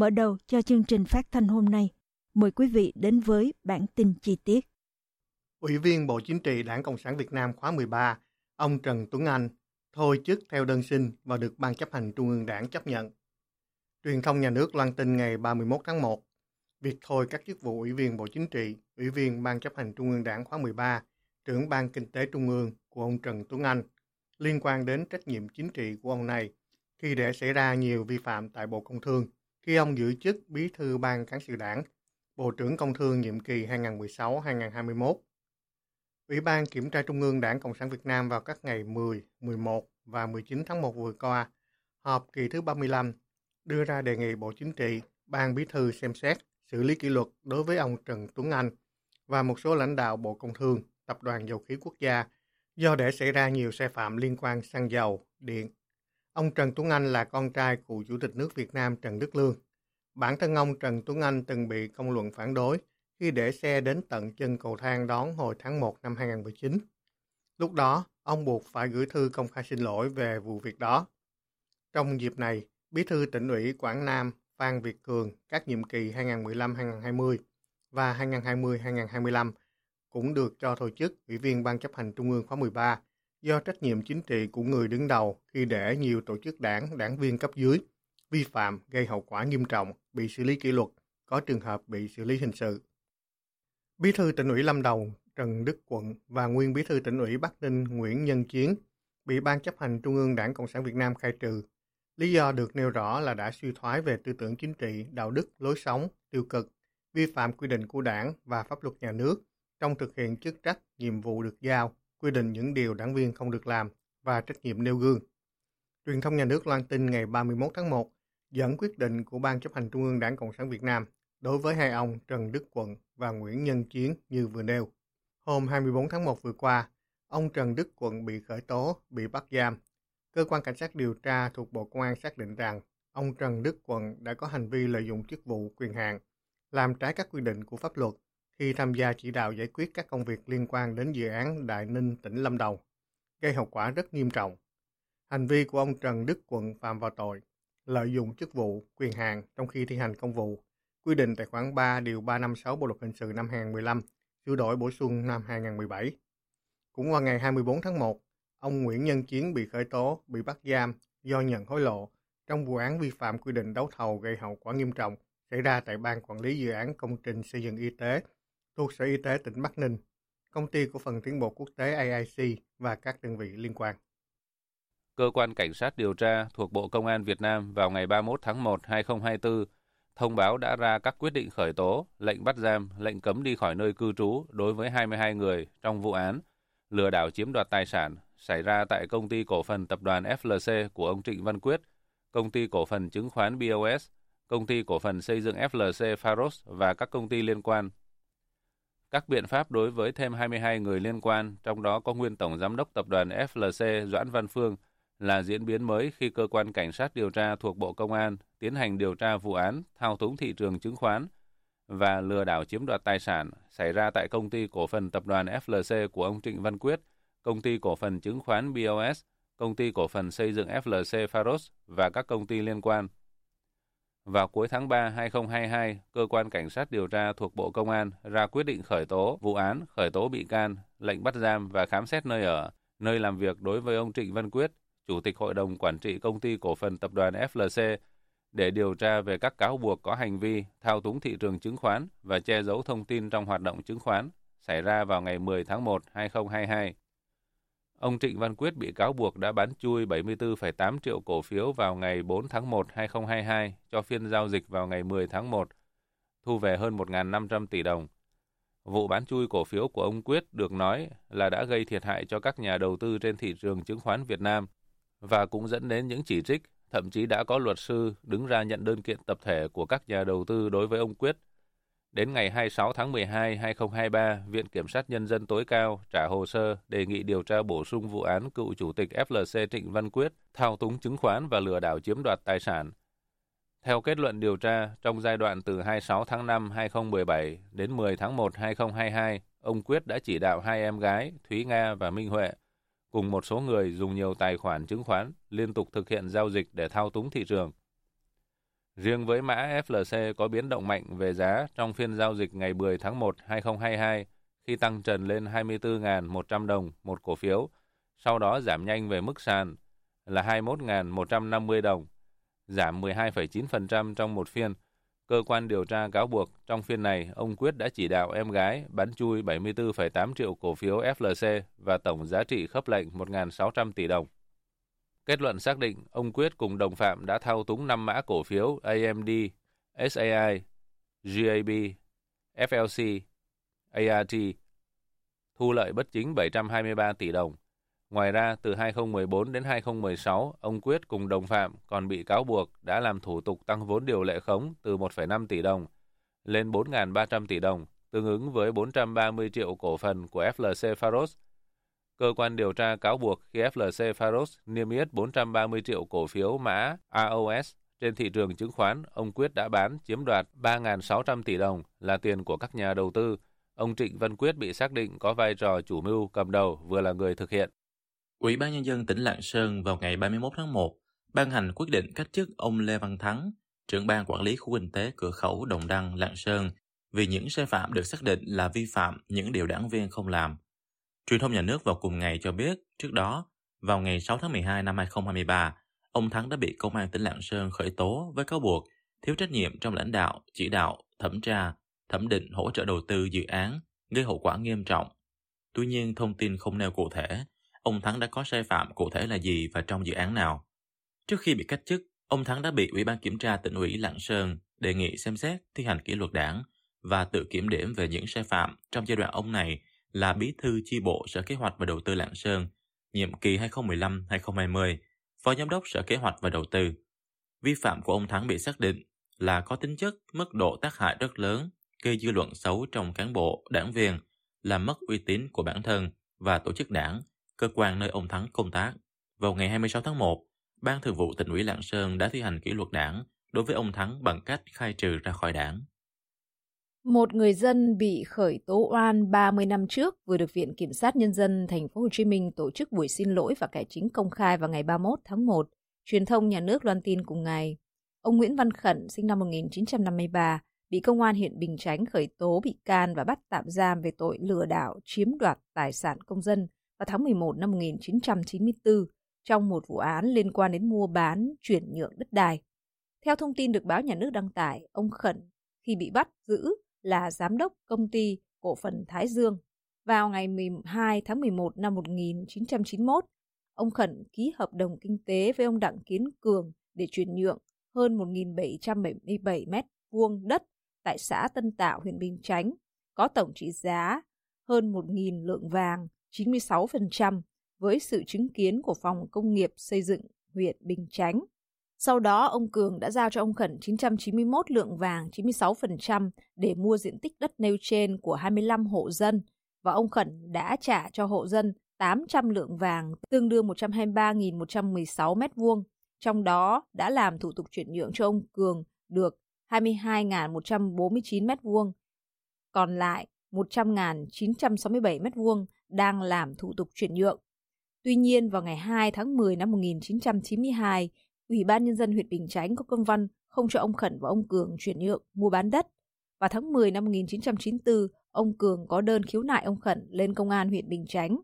Mở đầu cho chương trình phát thanh hôm nay, mời quý vị đến với bản tin chi tiết. Ủy viên Bộ Chính trị Đảng Cộng sản Việt Nam khóa 13, ông Trần Tuấn Anh, thôi chức theo đơn xin và được Ban chấp hành Trung ương Đảng chấp nhận. Truyền thông nhà nước loan tin ngày 31 tháng 1, việc thôi các chức vụ Ủy viên Bộ Chính trị, Ủy viên Ban chấp hành Trung ương Đảng khóa 13, trưởng Ban Kinh tế Trung ương của ông Trần Tuấn Anh liên quan đến trách nhiệm chính trị của ông này khi để xảy ra nhiều vi phạm tại Bộ Công Thương khi ông giữ chức Bí thư Ban Cán sự Đảng, Bộ trưởng Công Thương nhiệm kỳ 2016-2021. Ủy ban Kiểm tra Trung ương Đảng Cộng sản Việt Nam vào các ngày 10, 11 và 19 tháng 1 vừa qua, họp kỳ thứ 35, đưa ra đề nghị Bộ Chính trị, Ban Bí thư xem xét, xử lý kỷ luật đối với ông Trần Tuấn Anh và một số lãnh đạo Bộ Công Thương, Tập đoàn Dầu khí Quốc gia do để xảy ra nhiều sai phạm liên quan xăng dầu, điện, Ông Trần Tuấn Anh là con trai của Chủ tịch nước Việt Nam Trần Đức Lương. Bản thân ông Trần Tuấn Anh từng bị công luận phản đối khi để xe đến tận chân cầu thang đón hồi tháng 1 năm 2019. Lúc đó, ông buộc phải gửi thư công khai xin lỗi về vụ việc đó. Trong dịp này, Bí thư tỉnh ủy Quảng Nam Phan Việt Cường các nhiệm kỳ 2015-2020 và 2020-2025 cũng được cho thôi chức Ủy viên Ban chấp hành Trung ương khóa 13 do trách nhiệm chính trị của người đứng đầu khi để nhiều tổ chức đảng, đảng viên cấp dưới vi phạm gây hậu quả nghiêm trọng, bị xử lý kỷ luật, có trường hợp bị xử lý hình sự. Bí thư tỉnh ủy Lâm Đồng Trần Đức Quận và nguyên bí thư tỉnh ủy Bắc Ninh Nguyễn Nhân Chiến bị Ban chấp hành Trung ương Đảng Cộng sản Việt Nam khai trừ. Lý do được nêu rõ là đã suy thoái về tư tưởng chính trị, đạo đức, lối sống, tiêu cực, vi phạm quy định của đảng và pháp luật nhà nước trong thực hiện chức trách, nhiệm vụ được giao, quy định những điều đảng viên không được làm và trách nhiệm nêu gương. Truyền thông nhà nước loan tin ngày 31 tháng 1 dẫn quyết định của Ban chấp hành Trung ương Đảng Cộng sản Việt Nam đối với hai ông Trần Đức Quận và Nguyễn Nhân Chiến như vừa nêu. Hôm 24 tháng 1 vừa qua, ông Trần Đức Quận bị khởi tố, bị bắt giam. Cơ quan cảnh sát điều tra thuộc Bộ Công an xác định rằng ông Trần Đức Quận đã có hành vi lợi dụng chức vụ quyền hạn, làm trái các quy định của pháp luật khi tham gia chỉ đạo giải quyết các công việc liên quan đến dự án Đại Ninh tỉnh Lâm Đồng, gây hậu quả rất nghiêm trọng. Hành vi của ông Trần Đức Quận phạm vào tội lợi dụng chức vụ, quyền hạn trong khi thi hành công vụ, quy định tại khoản 3 điều 356 Bộ luật hình sự năm 2015, sửa đổi bổ sung năm 2017. Cũng vào ngày 24 tháng 1, ông Nguyễn Nhân Chiến bị khởi tố, bị bắt giam do nhận hối lộ trong vụ án vi phạm quy định đấu thầu gây hậu quả nghiêm trọng xảy ra tại Ban Quản lý Dự án Công trình Xây dựng Y tế thuộc Sở Y tế tỉnh Bắc Ninh, Công ty cổ phần tiến bộ quốc tế AIC và các đơn vị liên quan. Cơ quan Cảnh sát điều tra thuộc Bộ Công an Việt Nam vào ngày 31 tháng 1, 2024 thông báo đã ra các quyết định khởi tố, lệnh bắt giam, lệnh cấm đi khỏi nơi cư trú đối với 22 người trong vụ án lừa đảo chiếm đoạt tài sản xảy ra tại công ty cổ phần tập đoàn FLC của ông Trịnh Văn Quyết, công ty cổ phần chứng khoán BOS, công ty cổ phần xây dựng FLC Faros và các công ty liên quan các biện pháp đối với thêm 22 người liên quan, trong đó có nguyên Tổng Giám đốc Tập đoàn FLC Doãn Văn Phương, là diễn biến mới khi Cơ quan Cảnh sát điều tra thuộc Bộ Công an tiến hành điều tra vụ án thao túng thị trường chứng khoán và lừa đảo chiếm đoạt tài sản xảy ra tại công ty cổ phần tập đoàn FLC của ông Trịnh Văn Quyết, công ty cổ phần chứng khoán BOS, công ty cổ phần xây dựng FLC Faros và các công ty liên quan. Vào cuối tháng 3 2022, cơ quan cảnh sát điều tra thuộc Bộ Công an ra quyết định khởi tố vụ án, khởi tố bị can, lệnh bắt giam và khám xét nơi ở, nơi làm việc đối với ông Trịnh Văn Quyết, Chủ tịch Hội đồng Quản trị Công ty Cổ phần Tập đoàn FLC, để điều tra về các cáo buộc có hành vi thao túng thị trường chứng khoán và che giấu thông tin trong hoạt động chứng khoán xảy ra vào ngày 10 tháng 1, 2022. Ông Trịnh Văn Quyết bị cáo buộc đã bán chui 74,8 triệu cổ phiếu vào ngày 4 tháng 1, 2022 cho phiên giao dịch vào ngày 10 tháng 1, thu về hơn 1.500 tỷ đồng. Vụ bán chui cổ phiếu của ông Quyết được nói là đã gây thiệt hại cho các nhà đầu tư trên thị trường chứng khoán Việt Nam và cũng dẫn đến những chỉ trích, thậm chí đã có luật sư đứng ra nhận đơn kiện tập thể của các nhà đầu tư đối với ông Quyết. Đến ngày 26 tháng 12, 2023, Viện Kiểm sát Nhân dân tối cao trả hồ sơ đề nghị điều tra bổ sung vụ án cựu chủ tịch FLC Trịnh Văn Quyết thao túng chứng khoán và lừa đảo chiếm đoạt tài sản. Theo kết luận điều tra, trong giai đoạn từ 26 tháng 5 2017 đến 10 tháng 1 2022, ông Quyết đã chỉ đạo hai em gái Thúy Nga và Minh Huệ cùng một số người dùng nhiều tài khoản chứng khoán liên tục thực hiện giao dịch để thao túng thị trường. Riêng với mã FLC có biến động mạnh về giá trong phiên giao dịch ngày 10 tháng 1 2022 khi tăng trần lên 24.100 đồng một cổ phiếu, sau đó giảm nhanh về mức sàn là 21.150 đồng, giảm 12,9% trong một phiên. Cơ quan điều tra cáo buộc trong phiên này, ông Quyết đã chỉ đạo em gái bán chui 74,8 triệu cổ phiếu FLC và tổng giá trị khớp lệnh 1.600 tỷ đồng. Kết luận xác định ông Quyết cùng đồng phạm đã thao túng 5 mã cổ phiếu AMD, SAI, GAB, FLC, ART, thu lợi bất chính 723 tỷ đồng. Ngoài ra, từ 2014 đến 2016, ông Quyết cùng đồng phạm còn bị cáo buộc đã làm thủ tục tăng vốn điều lệ khống từ 1,5 tỷ đồng lên 4.300 tỷ đồng, tương ứng với 430 triệu cổ phần của FLC Faros. Cơ quan điều tra cáo buộc khi FLC Faros niêm yết 430 triệu cổ phiếu mã AOS trên thị trường chứng khoán, ông Quyết đã bán chiếm đoạt 3.600 tỷ đồng là tiền của các nhà đầu tư. Ông Trịnh Văn Quyết bị xác định có vai trò chủ mưu cầm đầu vừa là người thực hiện. Ủy ban Nhân dân tỉnh Lạng Sơn vào ngày 31 tháng 1 ban hành quyết định cách chức ông Lê Văn Thắng, trưởng ban quản lý khu kinh tế cửa khẩu Đồng Đăng, Lạng Sơn vì những sai phạm được xác định là vi phạm những điều đảng viên không làm Truyền thông nhà nước vào cùng ngày cho biết, trước đó, vào ngày 6 tháng 12 năm 2023, ông Thắng đã bị Công an tỉnh Lạng Sơn khởi tố với cáo buộc thiếu trách nhiệm trong lãnh đạo, chỉ đạo, thẩm tra, thẩm định hỗ trợ đầu tư dự án, gây hậu quả nghiêm trọng. Tuy nhiên, thông tin không nêu cụ thể, ông Thắng đã có sai phạm cụ thể là gì và trong dự án nào. Trước khi bị cách chức, ông Thắng đã bị Ủy ban Kiểm tra tỉnh ủy Lạng Sơn đề nghị xem xét thi hành kỷ luật đảng và tự kiểm điểm về những sai phạm trong giai đoạn ông này là bí thư chi bộ Sở Kế hoạch và Đầu tư Lạng Sơn, nhiệm kỳ 2015-2020, phó giám đốc Sở Kế hoạch và Đầu tư. Vi phạm của ông Thắng bị xác định là có tính chất mức độ tác hại rất lớn, gây dư luận xấu trong cán bộ, đảng viên, làm mất uy tín của bản thân và tổ chức đảng, cơ quan nơi ông Thắng công tác. Vào ngày 26 tháng 1, Ban Thường vụ tỉnh ủy Lạng Sơn đã thi hành kỷ luật đảng đối với ông Thắng bằng cách khai trừ ra khỏi đảng. Một người dân bị khởi tố oan 30 năm trước vừa được Viện Kiểm sát Nhân dân Thành phố Hồ Chí Minh tổ chức buổi xin lỗi và cải chính công khai vào ngày 31 tháng 1. Truyền thông nhà nước loan tin cùng ngày. Ông Nguyễn Văn Khẩn, sinh năm 1953, bị công an huyện Bình Chánh khởi tố bị can và bắt tạm giam về tội lừa đảo chiếm đoạt tài sản công dân vào tháng 11 năm 1994 trong một vụ án liên quan đến mua bán, chuyển nhượng đất đai. Theo thông tin được báo nhà nước đăng tải, ông Khẩn khi bị bắt giữ là giám đốc công ty cổ phần Thái Dương. Vào ngày 12 tháng 11 năm 1991, ông Khẩn ký hợp đồng kinh tế với ông Đặng Kiến Cường để chuyển nhượng hơn 1.777 mét vuông đất tại xã Tân Tạo, huyện Bình Chánh, có tổng trị giá hơn 1.000 lượng vàng, 96% với sự chứng kiến của Phòng Công nghiệp Xây dựng huyện Bình Chánh. Sau đó, ông Cường đã giao cho ông Khẩn 991 lượng vàng 96% để mua diện tích đất nêu trên của 25 hộ dân và ông Khẩn đã trả cho hộ dân 800 lượng vàng tương đương 123.116 mét vuông. Trong đó đã làm thủ tục chuyển nhượng cho ông Cường được 22.149 mét vuông. Còn lại 100.967 mét vuông đang làm thủ tục chuyển nhượng. Tuy nhiên, vào ngày 2 tháng 10 năm 1992, Ủy ban Nhân dân huyện Bình Chánh có công văn không cho ông Khẩn và ông Cường chuyển nhượng mua bán đất. Vào tháng 10 năm 1994, ông Cường có đơn khiếu nại ông Khẩn lên công an huyện Bình Chánh.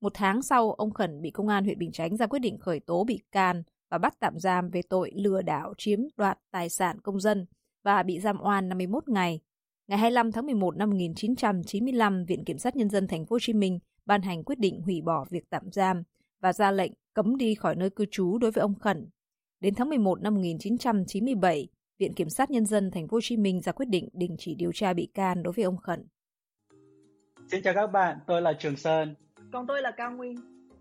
Một tháng sau, ông Khẩn bị công an huyện Bình Chánh ra quyết định khởi tố bị can và bắt tạm giam về tội lừa đảo chiếm đoạt tài sản công dân và bị giam oan 51 ngày. Ngày 25 tháng 11 năm 1995, Viện Kiểm sát Nhân dân Thành phố Hồ Chí Minh ban hành quyết định hủy bỏ việc tạm giam và ra lệnh cấm đi khỏi nơi cư trú đối với ông Khẩn. Đến tháng 11 năm 1997, Viện Kiểm sát Nhân dân Thành phố Hồ Chí Minh ra quyết định đình chỉ điều tra bị can đối với ông Khẩn. Xin chào các bạn, tôi là Trường Sơn. Còn tôi là Cao Nguyên.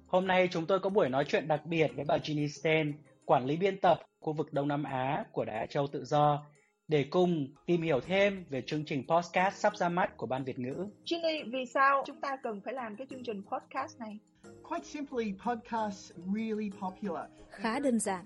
Hôm nay chúng tôi có buổi nói chuyện đặc biệt với bà Ginny Sten, quản lý biên tập khu vực Đông Nam Á của Đài Á Châu Tự Do, để cùng tìm hiểu thêm về chương trình podcast sắp ra mắt của Ban Việt ngữ. Ginny, vì sao chúng ta cần phải làm cái chương trình podcast này? Quite simply, podcasts really popular. Khá đơn giản,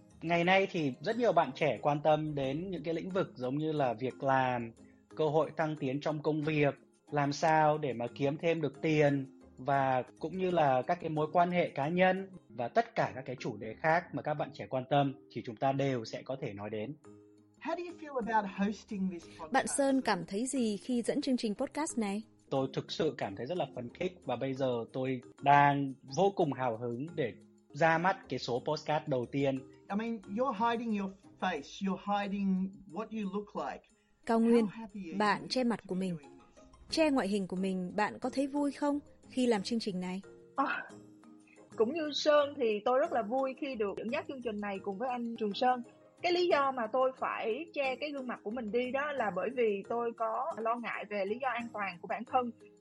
Ngày nay thì rất nhiều bạn trẻ quan tâm đến những cái lĩnh vực giống như là việc làm, cơ hội tăng tiến trong công việc, làm sao để mà kiếm thêm được tiền và cũng như là các cái mối quan hệ cá nhân và tất cả các cái chủ đề khác mà các bạn trẻ quan tâm thì chúng ta đều sẽ có thể nói đến. How do you feel about hosting this podcast? Bạn Sơn cảm thấy gì khi dẫn chương trình podcast này? Tôi thực sự cảm thấy rất là phấn khích và bây giờ tôi đang vô cùng hào hứng để ra mắt cái số podcast đầu tiên. I mean, you're hiding your face, you're hiding what you look like. Cao Nguyên, bạn che mặt của mình. Che ngoại hình của mình, bạn có thấy vui không khi làm chương trình này? À, cũng như Sơn thì tôi rất là vui khi được dẫn dắt chương trình này cùng với anh Trường Sơn. Cái lý do mà tôi phải che cái gương mặt của mình đi đó là bởi vì tôi có lo ngại về lý do an toàn của bản thân.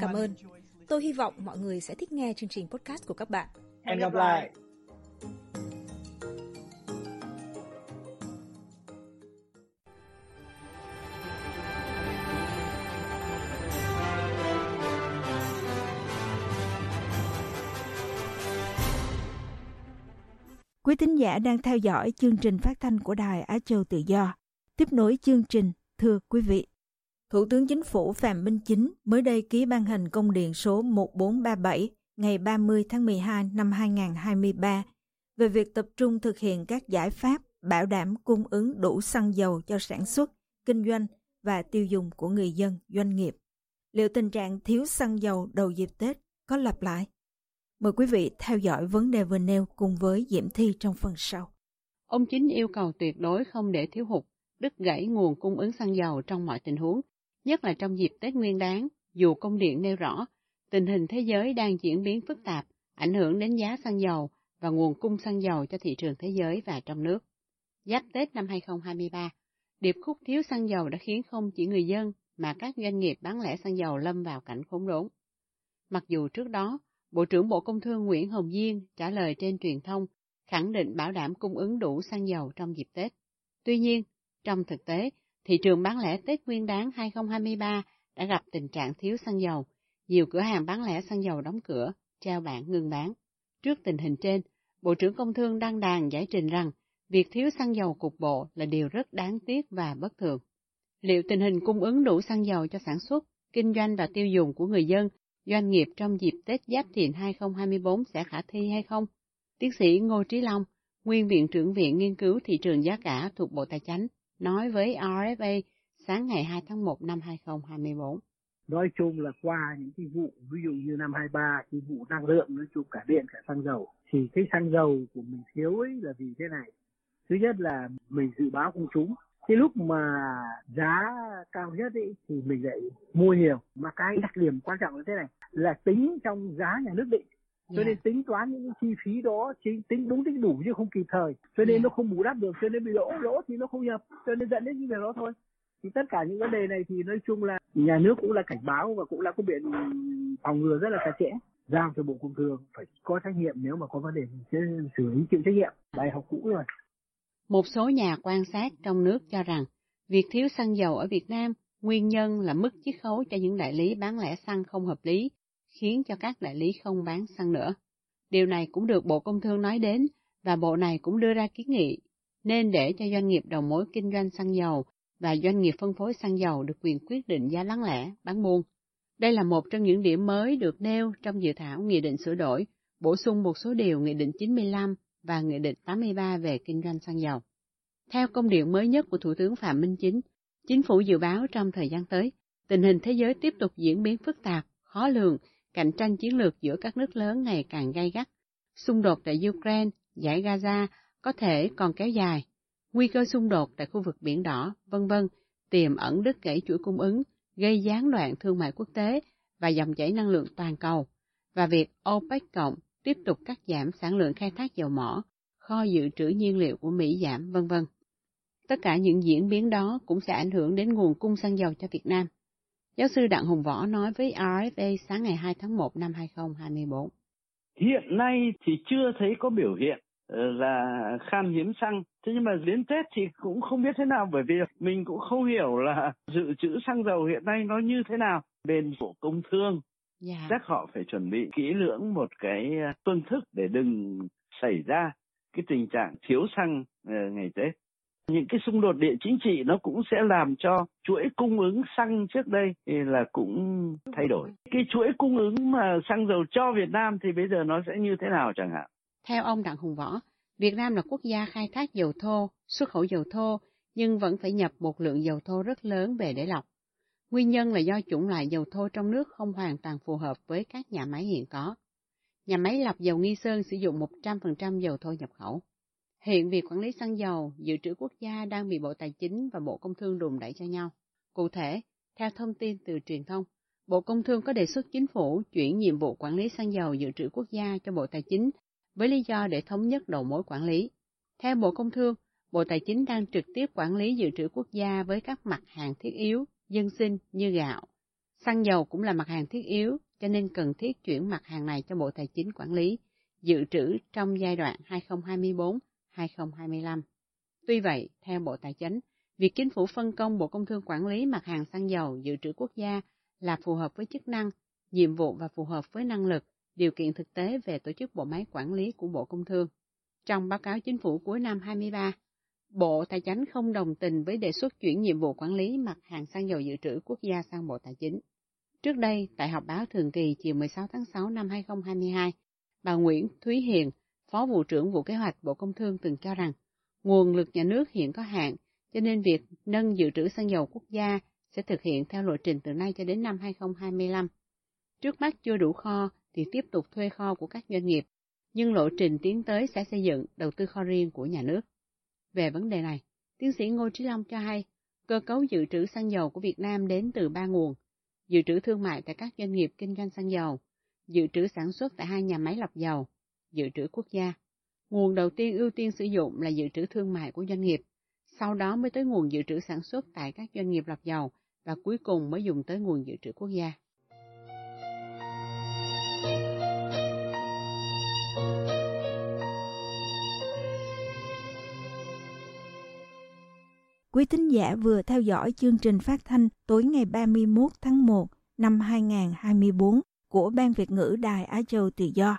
Cảm ơn. Tôi hy vọng mọi người sẽ thích nghe chương trình podcast của các bạn. Hẹn gặp lại! Quý tín giả đang theo dõi chương trình phát thanh của Đài Á Châu Tự Do. Tiếp nối chương trình, thưa quý vị. Thủ tướng Chính phủ Phạm Minh Chính mới đây ký ban hành công điện số 1437 ngày 30 tháng 12 năm 2023 về việc tập trung thực hiện các giải pháp bảo đảm cung ứng đủ xăng dầu cho sản xuất, kinh doanh và tiêu dùng của người dân, doanh nghiệp. Liệu tình trạng thiếu xăng dầu đầu dịp Tết có lặp lại? Mời quý vị theo dõi vấn đề vừa nêu cùng với Diễm Thi trong phần sau. Ông Chính yêu cầu tuyệt đối không để thiếu hụt, đứt gãy nguồn cung ứng xăng dầu trong mọi tình huống, nhất là trong dịp Tết Nguyên đán, dù công điện nêu rõ tình hình thế giới đang diễn biến phức tạp, ảnh hưởng đến giá xăng dầu và nguồn cung xăng dầu cho thị trường thế giới và trong nước. Giáp Tết năm 2023, điệp khúc thiếu xăng dầu đã khiến không chỉ người dân mà các doanh nghiệp bán lẻ xăng dầu lâm vào cảnh khốn đốn. Mặc dù trước đó, Bộ trưởng Bộ Công Thương Nguyễn Hồng Diên trả lời trên truyền thông khẳng định bảo đảm cung ứng đủ xăng dầu trong dịp Tết. Tuy nhiên, trong thực tế, thị trường bán lẻ Tết Nguyên đán 2023 đã gặp tình trạng thiếu xăng dầu. Nhiều cửa hàng bán lẻ xăng dầu đóng cửa, treo bảng ngừng bán. Trước tình hình trên, Bộ trưởng Công Thương đăng đàn giải trình rằng việc thiếu xăng dầu cục bộ là điều rất đáng tiếc và bất thường. Liệu tình hình cung ứng đủ xăng dầu cho sản xuất, kinh doanh và tiêu dùng của người dân doanh nghiệp trong dịp Tết Giáp Thìn 2024 sẽ khả thi hay không? Tiến sĩ Ngô Trí Long, Nguyên Viện trưởng Viện Nghiên cứu Thị trường Giá cả thuộc Bộ Tài chính, nói với RFA sáng ngày 2 tháng 1 năm 2024. Nói chung là qua những cái vụ, ví dụ như năm 23, cái vụ năng lượng, nói chung cả điện, cả xăng dầu, thì cái xăng dầu của mình thiếu ấy là vì thế này. Thứ nhất là mình dự báo không trúng, cái lúc mà giá cao nhất ấy, thì mình lại mua nhiều mà cái đặc điểm quan trọng là thế này là tính trong giá nhà nước định cho nên yeah. tính toán những chi phí đó chính tính đúng tính đủ chứ không kịp thời. Cho nên yeah. nó không bù đắp được cho nên bị lỗ lỗ thì nó không nhập. Cho nên dẫn đến những việc đó thôi. Thì tất cả những vấn đề này thì nói chung là nhà nước cũng là cảnh báo và cũng là có biện phòng ngừa rất là chặt chẽ. Giao cho bộ công thương phải có trách nhiệm nếu mà có vấn đề sẽ xử lý chịu trách nhiệm. Bài học cũ rồi. Một số nhà quan sát trong nước cho rằng việc thiếu xăng dầu ở Việt Nam nguyên nhân là mức chiết khấu cho những đại lý bán lẻ xăng không hợp lý, khiến cho các đại lý không bán xăng nữa. Điều này cũng được Bộ Công Thương nói đến và Bộ này cũng đưa ra kiến nghị nên để cho doanh nghiệp đầu mối kinh doanh xăng dầu và doanh nghiệp phân phối xăng dầu được quyền quyết định giá bán lẻ, bán buôn. Đây là một trong những điểm mới được nêu trong dự thảo Nghị định sửa đổi, bổ sung một số điều Nghị định 95 và Nghị định 83 về kinh doanh xăng dầu. Theo công điện mới nhất của Thủ tướng Phạm Minh Chính, Chính phủ dự báo trong thời gian tới, tình hình thế giới tiếp tục diễn biến phức tạp, khó lường, cạnh tranh chiến lược giữa các nước lớn ngày càng gay gắt. Xung đột tại Ukraine, giải Gaza có thể còn kéo dài. Nguy cơ xung đột tại khu vực Biển Đỏ, vân vân, tiềm ẩn đứt gãy chuỗi cung ứng, gây gián đoạn thương mại quốc tế và dòng chảy năng lượng toàn cầu, và việc OPEC cộng tiếp tục cắt giảm sản lượng khai thác dầu mỏ, kho dự trữ nhiên liệu của Mỹ giảm, vân vân. Tất cả những diễn biến đó cũng sẽ ảnh hưởng đến nguồn cung xăng dầu cho Việt Nam. Giáo sư Đặng Hùng Võ nói với RFA sáng ngày 2 tháng 1 năm 2024. Hiện nay thì chưa thấy có biểu hiện ờ, là khan hiếm xăng. Thế nhưng mà đến Tết thì cũng không biết thế nào bởi vì mình cũng không hiểu là dự trữ xăng dầu hiện nay nó như thế nào. Bên Bộ Công Thương yeah. Dạ. chắc họ phải chuẩn bị kỹ lưỡng một cái ờ, phương thức để đừng xảy ra cái tình trạng thiếu xăng ờ, ngày Tết. Những cái xung đột địa chính trị nó cũng sẽ làm cho chuỗi cung ứng xăng trước đây thì là cũng thay đổi. Cái chuỗi cung ứng mà xăng dầu cho Việt Nam thì bây giờ nó sẽ như thế nào chẳng hạn? Theo ông Đặng Hùng Võ, Việt Nam là quốc gia khai thác dầu thô, xuất khẩu dầu thô, nhưng vẫn phải nhập một lượng dầu thô rất lớn về để lọc. Nguyên nhân là do chủng loại dầu thô trong nước không hoàn toàn phù hợp với các nhà máy hiện có. Nhà máy lọc dầu Nghi Sơn sử dụng 100% dầu thô nhập khẩu. Hiện việc quản lý xăng dầu, dự trữ quốc gia đang bị Bộ Tài chính và Bộ Công Thương đùn đẩy cho nhau. Cụ thể, theo thông tin từ truyền thông, Bộ Công Thương có đề xuất chính phủ chuyển nhiệm vụ quản lý xăng dầu dự trữ quốc gia cho Bộ Tài chính với lý do để thống nhất đầu mối quản lý. Theo Bộ Công Thương, Bộ Tài chính đang trực tiếp quản lý dự trữ quốc gia với các mặt hàng thiết yếu, dân sinh như gạo. Xăng dầu cũng là mặt hàng thiết yếu, cho nên cần thiết chuyển mặt hàng này cho Bộ Tài chính quản lý, dự trữ trong giai đoạn 2025. Tuy vậy, theo Bộ Tài chính, việc chính phủ phân công Bộ Công Thương quản lý mặt hàng xăng dầu dự trữ quốc gia là phù hợp với chức năng, nhiệm vụ và phù hợp với năng lực, điều kiện thực tế về tổ chức bộ máy quản lý của Bộ Công Thương. Trong báo cáo chính phủ cuối năm 23, Bộ Tài chính không đồng tình với đề xuất chuyển nhiệm vụ quản lý mặt hàng xăng dầu dự trữ quốc gia sang Bộ Tài chính. Trước đây, tại họp báo thường kỳ chiều 16 tháng 6 năm 2022, bà Nguyễn Thúy Hiền, Phó Vụ trưởng Vụ Kế hoạch Bộ Công Thương từng cho rằng, nguồn lực nhà nước hiện có hạn, cho nên việc nâng dự trữ xăng dầu quốc gia sẽ thực hiện theo lộ trình từ nay cho đến năm 2025. Trước mắt chưa đủ kho thì tiếp tục thuê kho của các doanh nghiệp, nhưng lộ trình tiến tới sẽ xây dựng đầu tư kho riêng của nhà nước. Về vấn đề này, tiến sĩ Ngô Trí Long cho hay, cơ cấu dự trữ xăng dầu của Việt Nam đến từ ba nguồn, dự trữ thương mại tại các doanh nghiệp kinh doanh xăng dầu, dự trữ sản xuất tại hai nhà máy lọc dầu, dự trữ quốc gia. Nguồn đầu tiên ưu tiên sử dụng là dự trữ thương mại của doanh nghiệp, sau đó mới tới nguồn dự trữ sản xuất tại các doanh nghiệp lọc dầu và cuối cùng mới dùng tới nguồn dự trữ quốc gia. Quý thính giả vừa theo dõi chương trình phát thanh tối ngày 31 tháng 1 năm 2024 của Ban Việt ngữ Đài Á Châu Tự Do.